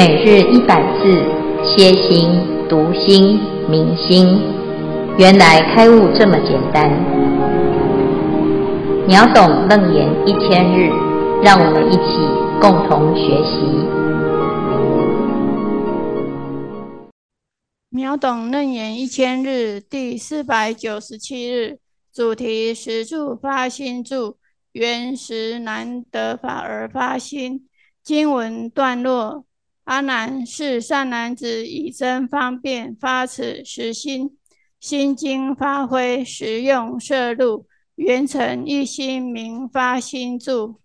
每日一百字，歇心、读心、明心，原来开悟这么简单。秒懂楞严一千日，让我们一起共同学习。秒懂楞严一千日第四百九十七日，主题：十住发心住，缘实难得法而发心。经文段落。阿难，是善男子以真方便发此实心，心经发挥实用摄入，圆成一心明发心住。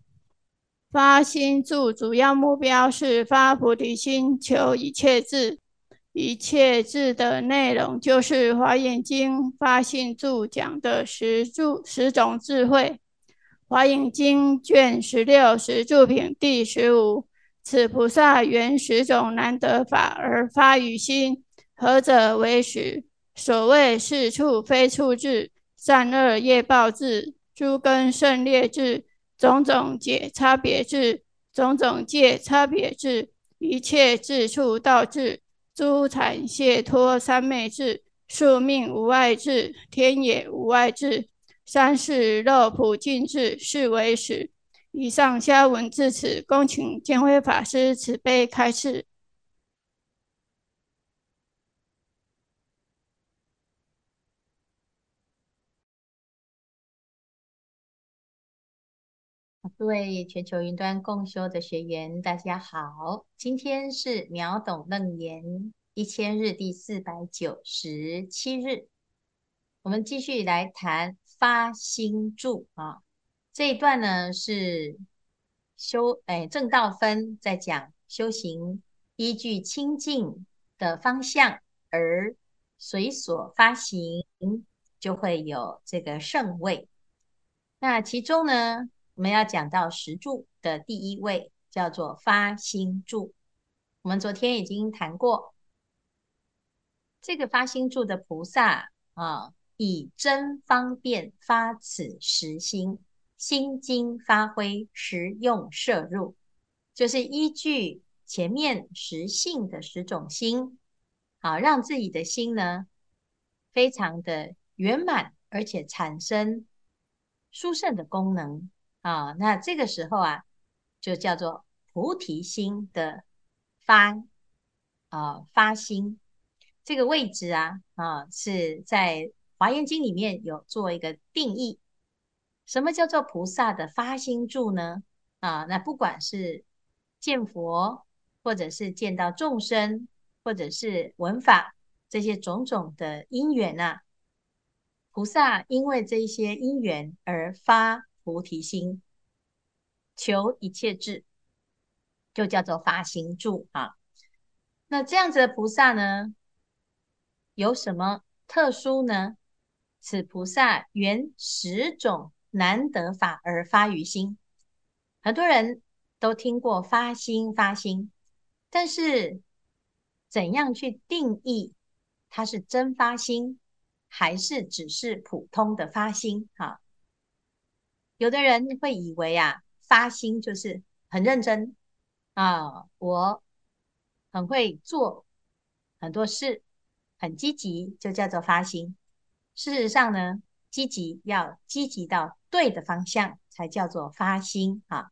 发心住主要目标是发菩提心，求一切智。一切智的内容就是《华严经》发心住讲的十住十种智慧，《华严经》卷十六十住品第十五。此菩萨缘十种难得法而发于心，何者为十？所谓是处非处智、善恶业报智、诸根胜劣智、种种解差别智、种种界差别智、一切智处道智、诸禅解脱三昧智、宿命无碍智、天眼无碍智、三世漏普净智，是为十。以上下文至此，恭请见辉法师慈悲开示。各位全球云端共修的学员，大家好，今天是秒懂楞严一千日第四百九十七日，我们继续来谈发心住啊。这一段呢是修哎正道分在讲修行依据清净的方向而随所发行，就会有这个圣位。那其中呢，我们要讲到十住的第一位叫做发心住。我们昨天已经谈过，这个发心住的菩萨啊，以真方便发此实心。心经发挥实用摄入，就是依据前面实性的十种心，好让自己的心呢非常的圆满，而且产生殊胜的功能啊。那这个时候啊，就叫做菩提心的发啊发心。这个位置啊啊是在华严经里面有做一个定义。什么叫做菩萨的发心住呢？啊，那不管是见佛，或者是见到众生，或者是闻法，这些种种的因缘啊，菩萨因为这些因缘而发菩提心，求一切智，就叫做发心住啊。那这样子的菩萨呢，有什么特殊呢？此菩萨原十种。难得法而发于心，很多人都听过发心发心，但是怎样去定义它是真发心，还是只是普通的发心？哈，有的人会以为啊，发心就是很认真啊，我很会做很多事，很积极，就叫做发心。事实上呢，积极要积极到对的方向，才叫做发心啊。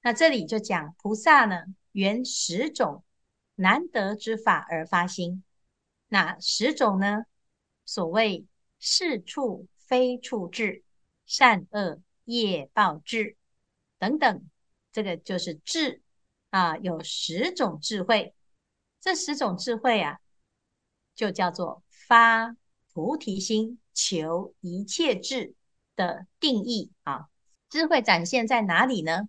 那这里就讲菩萨呢，缘十种难得之法而发心。那十种呢？所谓是处非处智、善恶业报智等等，这个就是智啊，有十种智慧。这十种智慧啊，就叫做发菩提心。求一切智的定义啊，智慧展现在哪里呢？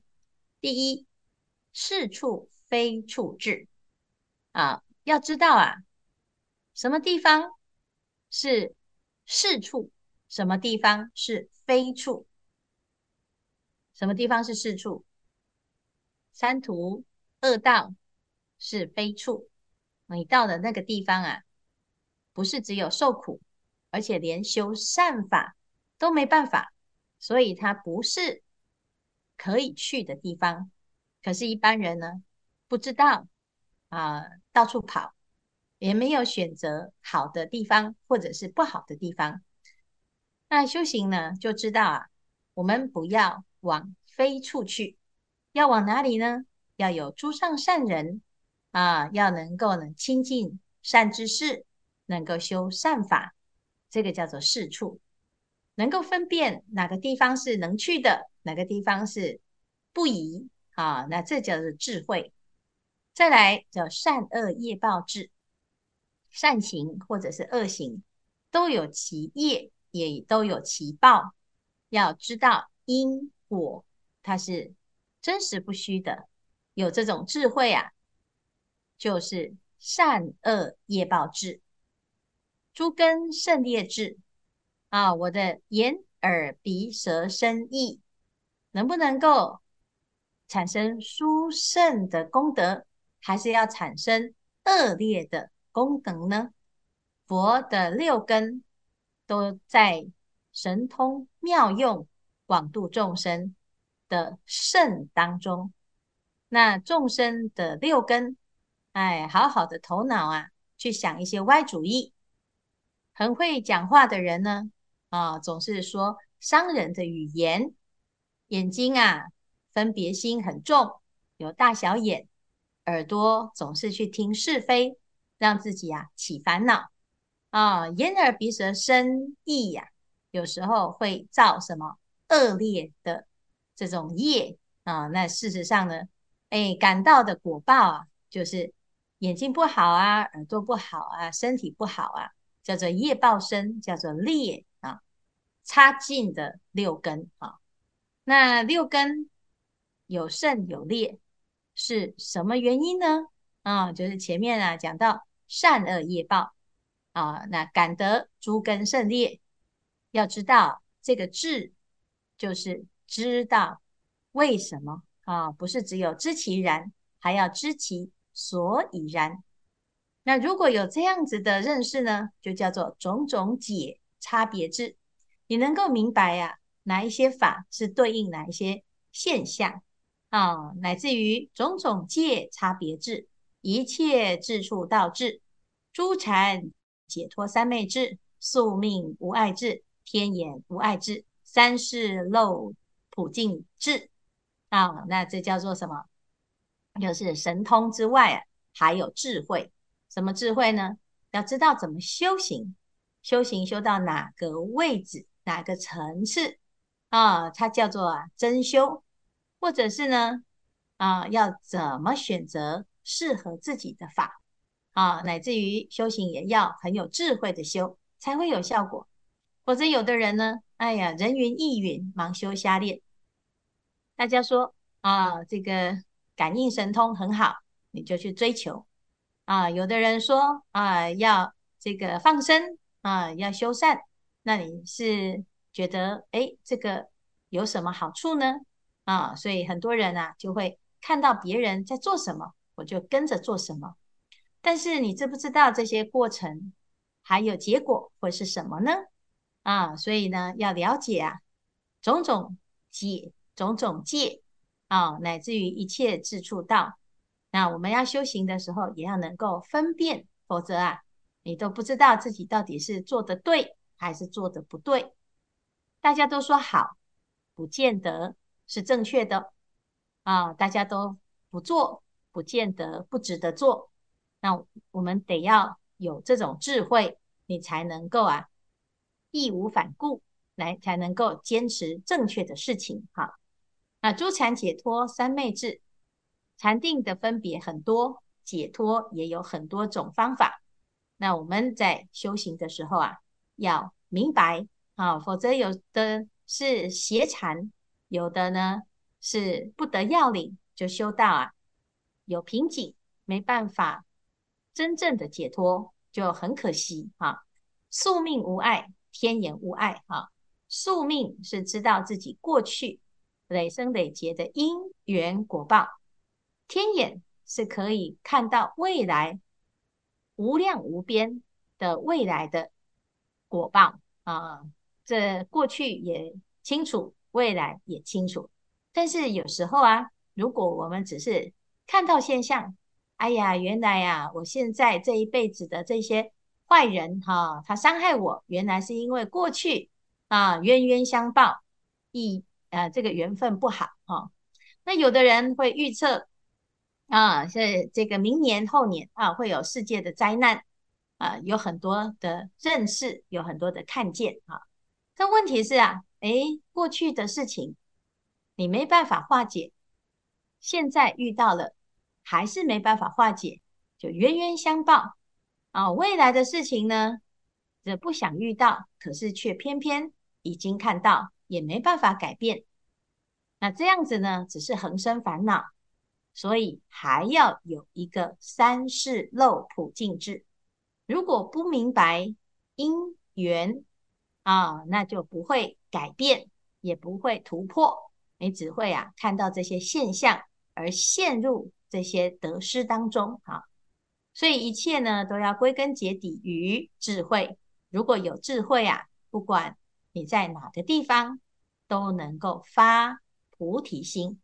第一，是处非处智啊，要知道啊，什么地方是是处，什么地方是非处，什么地方是是处？三途恶道是非处，你到的那个地方啊，不是只有受苦。而且连修善法都没办法，所以它不是可以去的地方。可是，一般人呢，不知道啊到处跑，也没有选择好的地方或者是不好的地方。那修行呢，就知道啊，我们不要往非处去，要往哪里呢？要有诸上善人啊，要能够呢亲近善知识，能够修善法，这个叫做是处，能够分辨哪个地方是能去的，哪个地方是不宜啊，那这叫做智慧。再来叫善恶业报智，善行或者是恶行都有其业，也都有其报，要知道因果，它是真实不虚的。有这种智慧啊，就是善恶业报智，诸根胜劣智啊！我的眼耳鼻舌身意，能不能够产生殊胜的功德，还是要产生恶劣的功能呢？佛的六根都在神通妙用、广度众生的胜当中。那众生的六根，哎，好好的头脑啊，去想一些歪主意。很会讲话的人呢，啊，总是说伤人的语言。眼睛啊，分别心很重，有大小眼。耳朵总是去听是非，让自己啊起烦恼。啊，眼耳鼻舌身意呀，有时候会造什么恶劣的这种业啊。那事实上呢？哎，感到的果报啊，就是眼睛不好啊，耳朵不好啊，身体不好啊，叫做业报身，叫做劣啊，差劲的六根啊。那六根有胜有劣，是什么原因呢？啊，就是前面啊讲到善恶业报啊，那感得诸根胜劣，要知道这个智，就是知道为什么。啊，不是只有知其然，还要知其所以然。那如果有这样子的认识呢，就叫做种种解差别智。你能够明白呀、啊，哪一些法是对应哪一些现象啊，乃至于种种界差别智，一切智处道智，诸禅解脱三昧智，宿命无碍智，天眼无碍智，三世漏普净智。啊，那这叫做什么？就是神通之外啊，还有智慧。什么智慧呢？要知道怎么修行，修行修到哪个位置、哪个层次啊？它叫做啊真修，或者是呢啊，要怎么选择适合自己的法啊？乃至于修行也要很有智慧的修，才会有效果。否则有的人呢，哎呀，人云亦云，盲修瞎练。大家说啊，这个感应神通很好，你就去追求啊。有的人说啊，要这个放生啊，要修善，那你是觉得哎，这个有什么好处呢？啊，所以很多人啊就会看到别人在做什么，我就跟着做什么。但是你知不知道这些过程还有结果会是什么呢？啊，所以呢要了解啊，种种解。种种界啊，乃至于一切智处道，那我们要修行的时候，也要能够分辨，否则啊，你都不知道自己到底是做的对还是做的不对。大家都说好，不见得是正确的啊，大家都不做，不见得不值得做。那我们得要有这种智慧，你才能够啊，义无反顾，来才能够坚持正确的事情哈。那诸禅解脱三昧智，禅定的分别很多，解脱也有很多种方法。那我们在修行的时候啊，要明白啊，否则有的是邪禅，有的呢是不得要领就修道啊，有瓶颈，没办法真正的解脱，就很可惜啊。宿命无碍，天眼无碍啊。宿命是知道自己过去。累生累劫的因缘果报，天眼是可以看到未来无量无边的未来的果报啊，这过去也清楚，未来也清楚。但是有时候啊，如果我们只是看到现象，哎呀，原来呀，我现在这一辈子的这些坏人哈，他伤害我，原来是因为过去啊冤冤相报，一呃这个缘分不好哈。那有的人会预测啊，是这个明年后年啊会有世界的灾难啊，有很多的认识，有很多的看见啊。但问题是啊，哎，过去的事情你没办法化解，现在遇到了。还是没办法化解，就冤冤相报啊！未来的事情呢，这不想遇到，可是却偏偏已经看到，也没办法改变。那这样子呢，只是横生烦恼。所以还要有一个三世漏卜净智。如果不明白因缘啊，那就不会改变，也不会突破，你只会啊看到这些现象而陷入。这些得失当中，啊，所以一切呢都要归根结底于智慧。如果有智慧啊，不管你在哪个地方，都能够发菩提心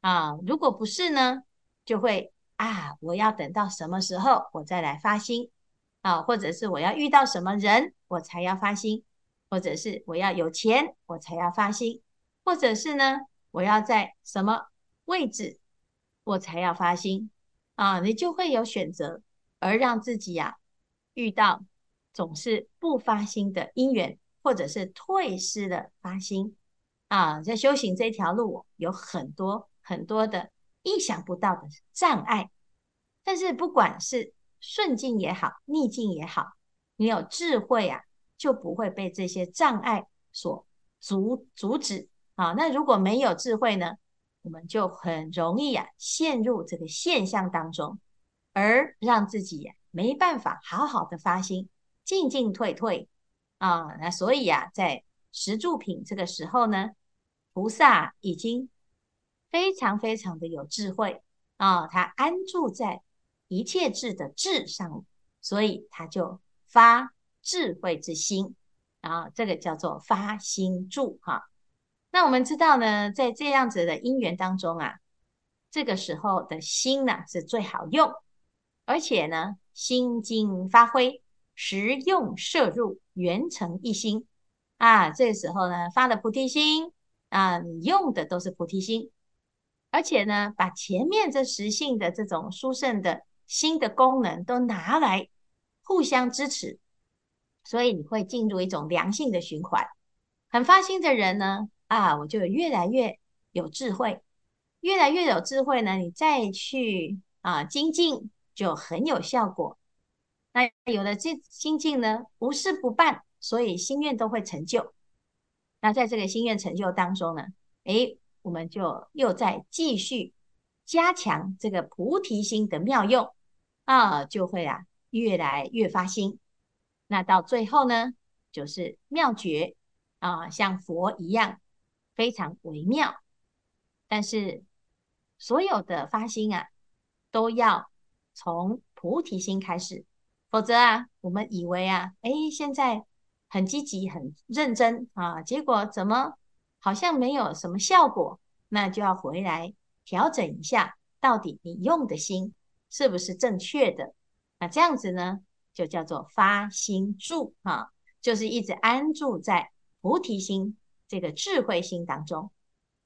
啊。如果不是呢，就会啊，我要等到什么时候我再来发心啊，或者是我要遇到什么人我才要发心，或者是我要有钱我才要发心，或者是呢，我要在什么位置。我才要发心。啊，你就会有选择，而让自己呀、啊、遇到总是不发心的因缘，或者是退失的发心。啊，在修行这条路有很多很多的意想不到的障碍，但是不管是顺境也好，逆境也好，你有智慧啊，就不会被这些障碍所阻阻止啊。那如果没有智慧呢？我们就很容易啊陷入这个现象当中，而让自己呀、没办法好好的发心，进进退退啊。那所以啊，在十住品这个时候呢，菩萨已经非常非常的有智慧啊，他安住在一切智的智上，所以他就发智慧之心啊，这个叫做发心住哈。那我们知道呢，在这样子的因缘当中啊，这个时候的心呢是最好用，而且呢，心经发挥，实用摄入，圆成一心啊。这时候呢，发了菩提心啊，你用的都是菩提心，而且呢，把前面这十性的这种殊胜的新的功能都拿来互相支持，所以你会进入一种良性的循环。很发心的人呢。啊，我就越来越有智慧，越来越有智慧呢，你再去啊精进就很有效果。那有了这精进呢，无事不办，所以心愿都会成就。那在这个心愿成就当中呢，诶，我们就又在继续加强这个菩提心的妙用啊，就会啊越来越发心。那到最后呢，就是妙觉啊，像佛一样。非常微妙，但是所有的发心啊，都要从菩提心开始，否则啊，我们以为啊，哎，现在很积极、很认真啊，结果怎么好像没有什么效果？那就要回来调整一下，到底你用的心是不是正确的？那这样子呢，就叫做发心住啊，就是一直安住在菩提心。这个智慧心当中，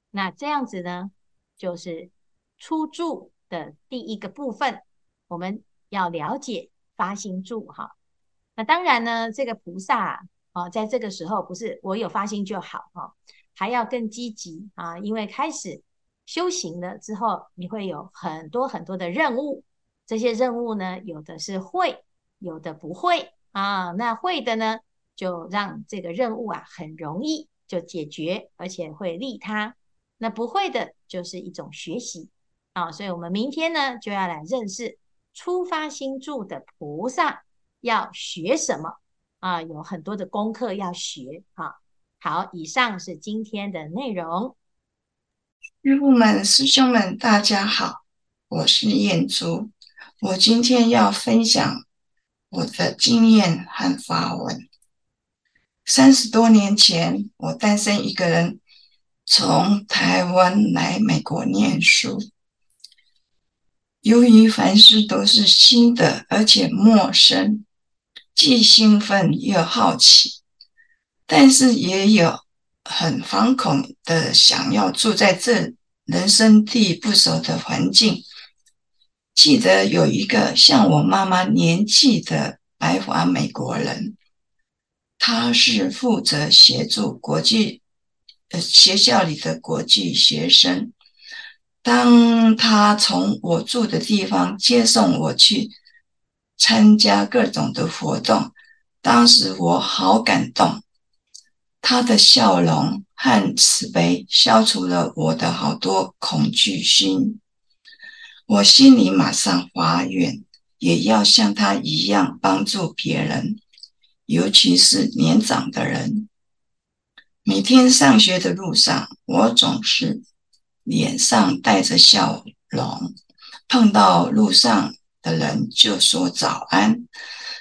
那这样子呢，就是出住的第一个部分，我们要了解发心住哈。那当然呢，这个菩萨啊，在这个时候不是我有发心就好哈，还要更积极啊，因为开始修行了之后，你会有很多很多的任务，这些任务呢，有的是会，有的不会啊。那会的呢，就让这个任务啊很容易。就解决，而且会利他。那不会的，就是一种学习啊。所以，我们明天呢，就要来认识出发心住的菩萨要学什么啊？有很多的功课要学啊。好，以上是今天的内容。师父们、师兄们，大家好，我是燕珠。我今天要分享我的经验和发文。三十多年前，我单身一个人从台湾来美国念书。由于凡事都是新的，而且陌生，既兴奋又好奇，但是也有很惶恐的想要住在这人生地不熟的环境。记得有一个像我妈妈年纪的白发美国人，他是负责协助国际呃学校里的国际学生。当他从我住的地方接送我去参加各种的活动，当时我好感动，他的笑容和慈悲消除了我的好多恐惧心。我心里马上发愿，也要像他一样帮助别人，尤其是年长的人。每天上学的路上，我总是。脸上带着笑容，碰到路上的人就说早安，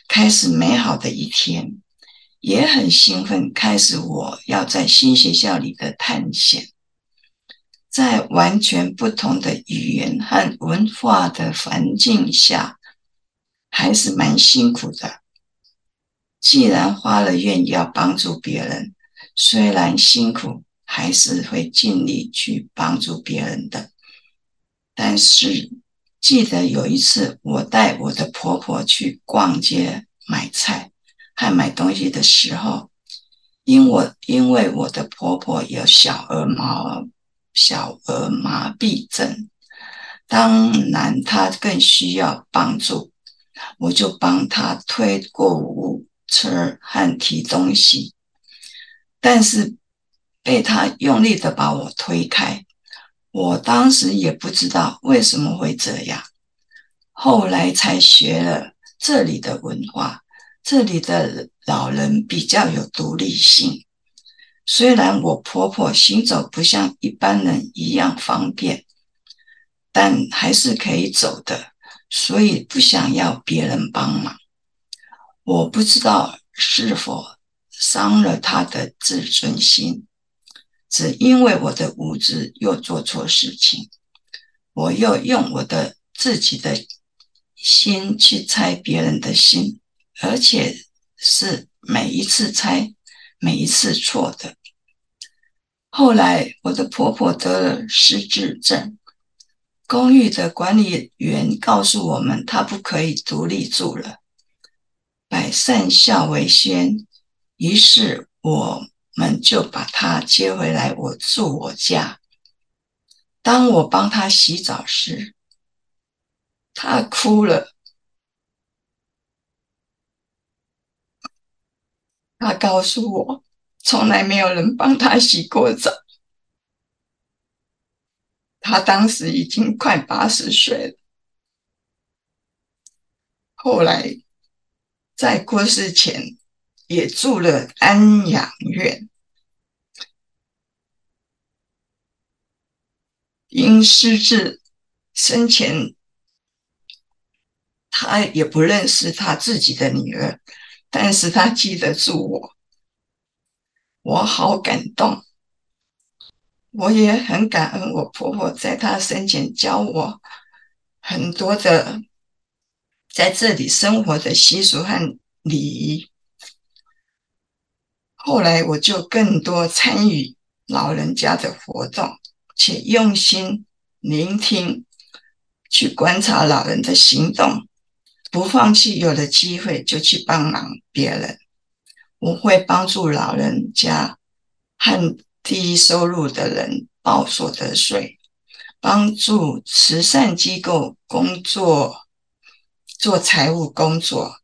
开始美好的一天，也很兴奋，开始我要在新学校里的探险，在完全不同的语言和文化的环境下，还是蛮辛苦的。既然花了愿要帮助别人，虽然辛苦。还是会尽力去帮助别人的。但是记得有一次，我带我的婆婆去逛街买菜和买东西的时候，因我因为我的婆婆有小儿麻小儿麻痹症，当然他更需要帮助，我就帮他推购物车和提东西，但是。被他用力的把我推开，我当时也不知道为什么会这样，后来才学了这里的文化，这里的老人比较有独立性。虽然我婆婆行走不像一般人一样方便，但还是可以走的，所以不想要别人帮忙。我不知道是否伤了她的自尊心。只因为我的无知，又做错事情，我又用我的自己的心去猜别人的心，而且是每一次猜，每一次错的。后来我的婆婆得了失智症，公寓的管理员告诉我们，她不可以独立住了，百善孝为先，于是我。们就把她接回来，我住我家。当我帮她洗澡时，她哭了。他告诉我，从来没有人帮他洗过澡。他当时已经快八十岁了。后来在过世前，也住了安养院。因失智，生前他也不认识他自己的女儿，但是他记得住我，我好感动。我也很感恩我婆婆在她生前教我很多的在这里生活的习俗和礼仪。后来我就更多参与老人家的活动。且用心聆听，去观察老人的行动，不放弃，有了机会就去帮忙别人。我会帮助老人家和低收入的人报所得税，帮助慈善机构工作，做财务工作，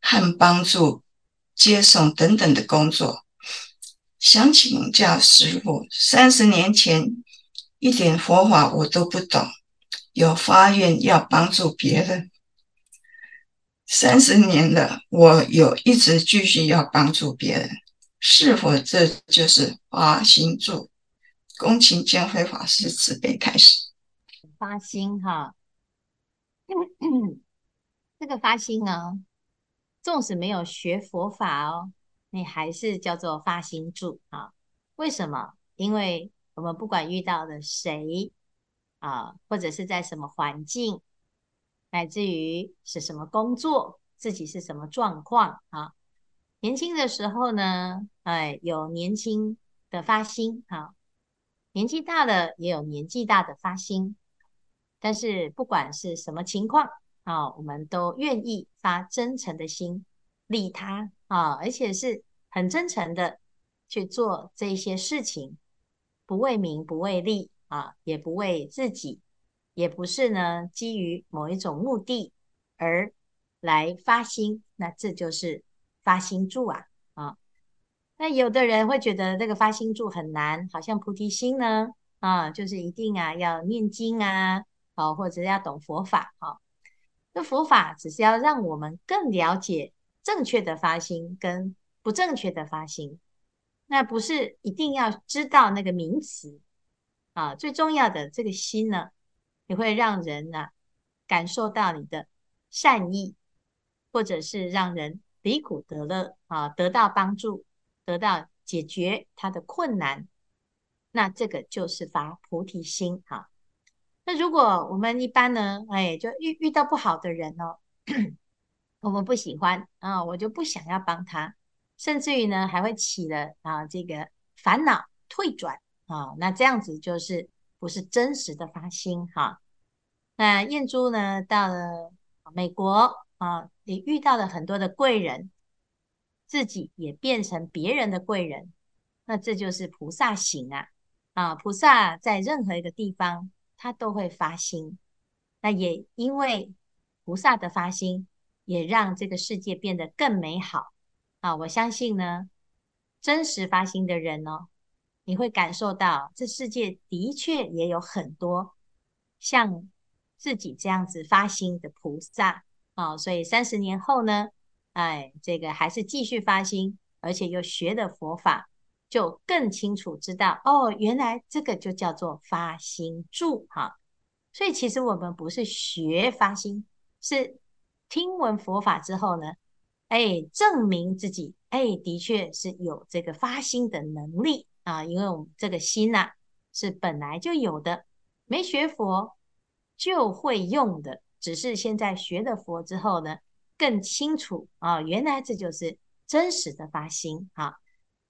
和帮助接送等等的工作。想请教师父，三十年前。一点佛法我都不懂，有发愿要帮助别人。三十年了，我有一直继续要帮助别人，是否这就是发心助？恭请见辉法师慈悲开示。发心哈，这个发心呢，纵使没有学佛法哦，你还是叫做发心助啊？为什么？因为。我们不管遇到的谁啊，或者是在什么环境，乃至于是什么工作，自己是什么状况啊？年轻的时候呢，哎，有年轻的发心啊；年纪大了也有年纪大的发心。但是不管是什么情况啊，我们都愿意发真诚的心利他啊，而且是很真诚的去做这些事情，不为名，不为利啊，也不为自己。也不是呢，基于某一种目的而来发心，那这就是发心助啊啊。那有的人会觉得这个发心助很难，好像菩提心呢啊，就是一定啊要念经啊，啊或者要懂佛法啊。那佛法只是要让我们更了解正确的发心跟不正确的发心，那不是一定要知道那个名词啊。最重要的这个心呢，你会让人呢、啊、感受到你的善意，或者是让人离苦得乐啊，得到帮助，得到解决他的困难，那这个就是发菩提心哈。那如果我们一般呢，哎，就遇遇到不好的人哦，我们不喜欢啊，我就不想要帮他，甚至于呢还会起了啊这个烦恼退转啊，那这样子就是。不是真实的发心哈。那燕珠呢，到了美国啊，也遇到了很多的贵人，自己也变成别人的贵人。那这就是菩萨行啊！啊，菩萨在任何一个地方，他都会发心。那也因为菩萨的发心，也让这个世界变得更美好啊！我相信呢，真实发心的人呢、哦。你会感受到，这世界的确也有很多像自己这样子发心的菩萨啊，所以三十年后呢，哎，这个还是继续发心，而且又学的佛法，就更清楚知道哦，原来这个就叫做发心助哈。所以其实我们不是学发心，是听闻佛法之后呢，哎，证明自己哎，的确是有这个发心的能力。啊，因为我们这个心呐、是本来就有的，没学佛就会用的，只是现在学了佛之后呢，更清楚啊，原来这就是真实的发心啊！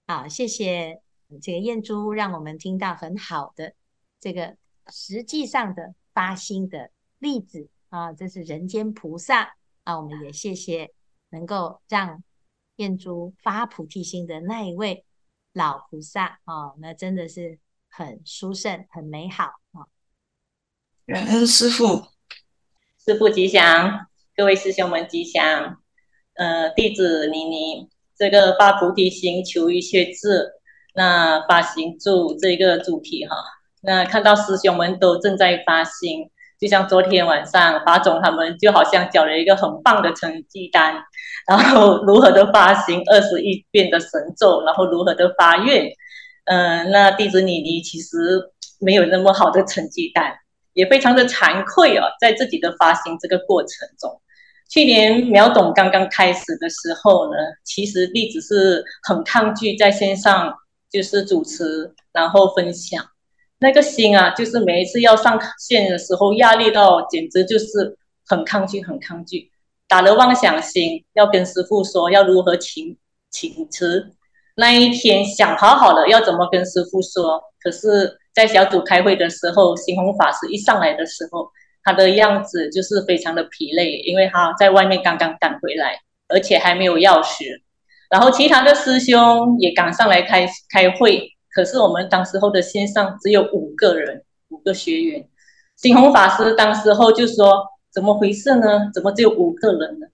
好，谢谢这个燕珠，让我们听到很好的这个实际上的发心的例子啊，这是人间菩萨啊，我们也谢谢能够让燕珠发菩提心的那一位。老菩萨哦，那真的是很殊胜、很美好啊！感恩师父，师父吉祥，各位师兄们吉祥。呃，弟子妮妮，这个发菩提心求一切智，那发心助这个主题哈，那看到师兄们都正在发心。就像昨天晚上，法总他们就好像交了一个很棒的成绩单，然后 如何的发行二十一遍的神咒，然后如何的发愿。嗯、呃，那弟子你你其实没有那么好的成绩单，也非常的惭愧哦，在自己的发行这个过程中，去年秒懂刚刚开始的时候呢，其实弟子是很抗拒在线上就是主持，然后分享。那个心啊，就是每一次要上线的时候，压力到简直就是很抗拒，很抗拒，打了妄想心，要跟师傅说要如何请请辞。那一天想好好的要怎么跟师傅说，可是，在小组开会的时候，星宏法师一上来的时候，他的样子就是非常的疲累，因为他在外面刚刚赶回来，而且还没有钥匙，然后其他的师兄也赶上来开开会。可是我们当时候的线上只有五个人，五个学员。星宏法师当时候就说：“怎么回事呢？怎么只有五个人呢？”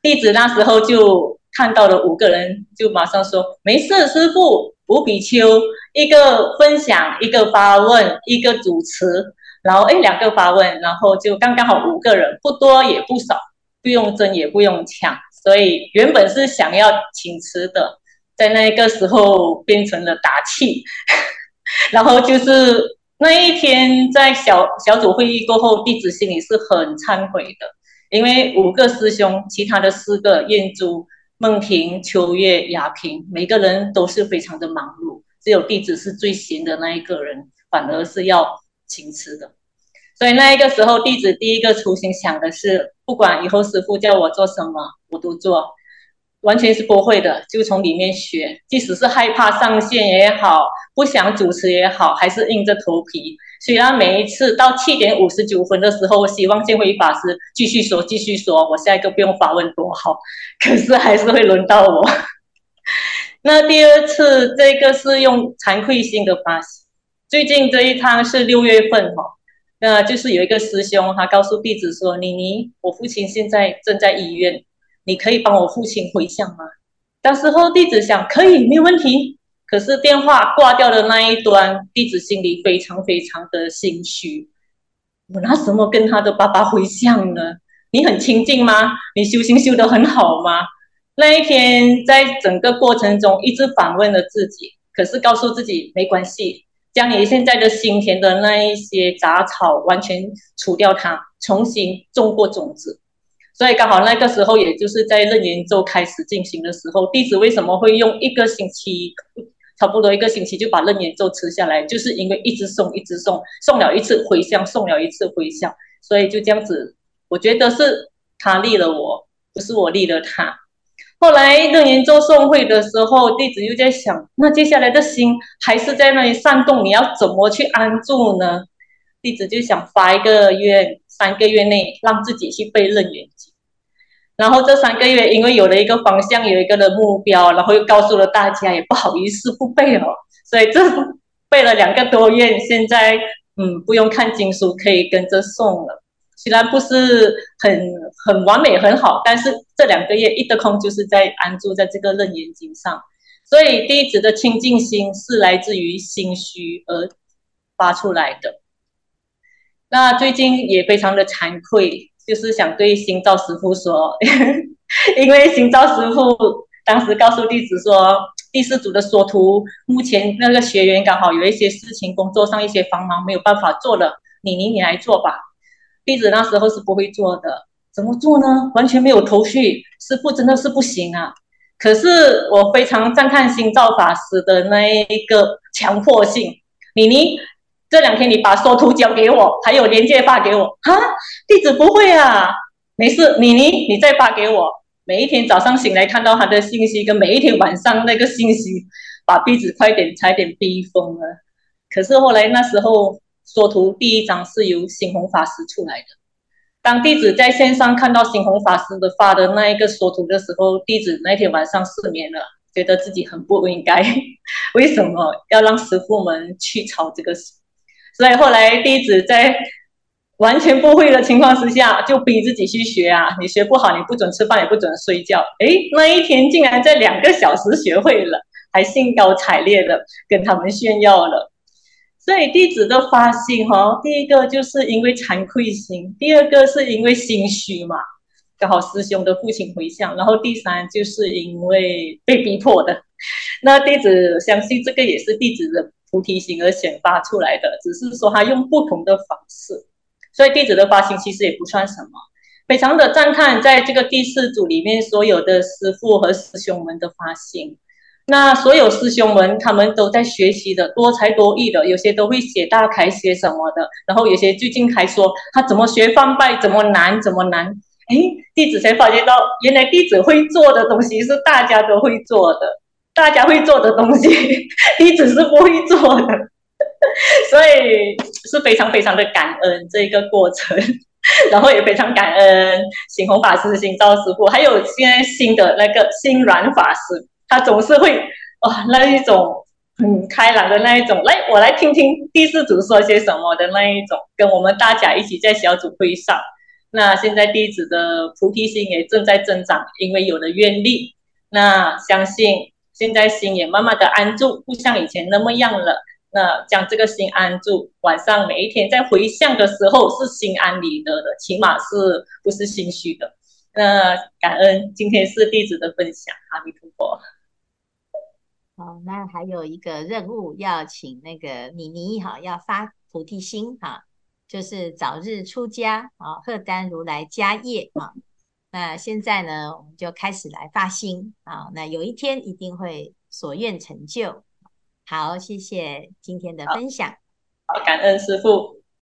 弟子那时候就看到了五个人，就马上说：“没事，师傅，五比丘，一个分享，一个发问，一个主持，然后哎两个发问，然后就刚刚好五个人，不多也不少，不用争也不用抢，所以原本是想要请辞的。”在那个时候变成了打气，然后就是那一天在小小组会议过后，弟子心里是很忏悔的，因为五个师兄，其他的四个燕珠、梦婷、秋月、雅萍，每个人都是非常的忙碌，只有弟子是最闲的那一个人，反而是要请辞的。所以那一个时候，弟子第一个初心想的是，不管以后师父叫我做什么，我都做，完全是不会的，就从里面学。即使是害怕上线也好，不想主持也好，还是硬着头皮。虽然每一次到七点五十九分的时候，我希望见辉法师继续说，继续说，我下一个不用发问多好，可是还是会轮到我。那第二次，这个是用惭愧心的发心。最近这一趟是六月份哈。那就是有一个师兄，他告诉弟子说：“妮妮，我父亲现在正在医院，你可以帮我父亲回向吗？”当时候弟子想可以，没有问题。可是电话挂掉的那一端，弟子心里非常非常的心虚。我拿什么跟他的爸爸回向呢？你很清净吗？你修行修得很好吗？那一天在整个过程中一直反问了自己，可是告诉自己没关系。将你现在的心田的那一些杂草完全除掉它，重新种过种子。所以刚好那个时候，也就是在楞严咒开始进行的时候，弟子为什么会用一个星期，差不多一个星期就把楞严咒吃下来，就是因为一直诵，一直诵，诵了一次回向，诵了一次回向，所以就这样子。我觉得是他利了我，不是我利了他。后来楞严咒诵会的时候，弟子又在想，那接下来的心还是在那里煽动，你要怎么去安住呢？弟子就想发一个愿，三个月内让自己去背楞严。然后这三个月，因为有了一个方向，有一个的目标，然后又告诉了大家，也不好意思不背了，所以这背了两个多月，现在嗯不用看经书，可以跟着诵了。虽然不是很很完美很好，但是这两个月一得空就是在安住在这个楞严经上，所以弟子的清净心是来自于心虚而发出来的。那最近也非常的惭愧，就是想对心照师傅说，因为心照师傅当时告诉弟子说，第四组的说图目前那个学员刚好有一些事情，工作上一些繁忙没有办法做了，你你你来做吧。弟子那时候是不会做的，怎么做呢？完全没有头绪，师傅真的是不行啊！可是我非常赞叹心照法师的那一个强迫性。妮妮，这两天你把缩图交给我，还有连接发给我哈，弟子不会啊，没事，妮妮你再发给我。每一天早上醒来看到他的信息，跟每一天晚上那个信息，把弟子快点差点逼疯了。可是后来那时候。缩图第一张是由星红法师出来的。当弟子在线上看到星红法师的发的那一个缩图的时候，弟子那天晚上失眠了，觉得自己很不应该。为什么要让师傅们去操这个事？所以后来弟子在完全不会的情况之下，就逼自己去学啊！你学不好，你不准吃饭，也不准睡觉。哎，那一天竟然在两个小时学会了，还兴高采烈的跟他们炫耀了。所以弟子的发心哈，第一个就是因为惭愧心，第二个是因为心虚嘛，刚好师兄的父亲回向，然后第三就是因为被逼迫的。那弟子相信这个也是弟子的菩提心而显发出来的，只是说他用不同的方式。所以弟子的发心其实也不算什么，非常的赞叹在这个第四组里面所有的师父和师兄们的发心。那所有师兄们，他们都在学习的，多才多艺的，有些都会写大楷写什么的，然后有些最近还说他怎么学翻拜，怎么难，怎么难。哎，弟子才发觉到，原来弟子会做的东西是大家都会做的，大家会做的东西，弟子是不会做的，所以是非常非常的感恩这一个过程，然后也非常感恩星宏法师、心照师傅，还有现在新的那个心软法师。他总是会哇，那一种很开朗的那一种，来，我来听听第四组说些什么的那一种，跟我们大家一起在小组会上。那现在弟子的菩提心也正在增长，因为有了愿力。那相信现在心也慢慢的安住，不像以前那么样了。那将这个心安住，晚上每一天在回向的时候是心安理得的，起码是不是心虚的。那感恩今天是弟子的分享，阿弥陀佛。好，那还有一个任务，要请那个妮妮哈，要发菩提心哈，就是早日出家啊，荷担如来家业啊。那现在呢，我们就开始来发心啊，那有一天一定会所愿成就。好，谢谢今天的分享。好，感恩师父。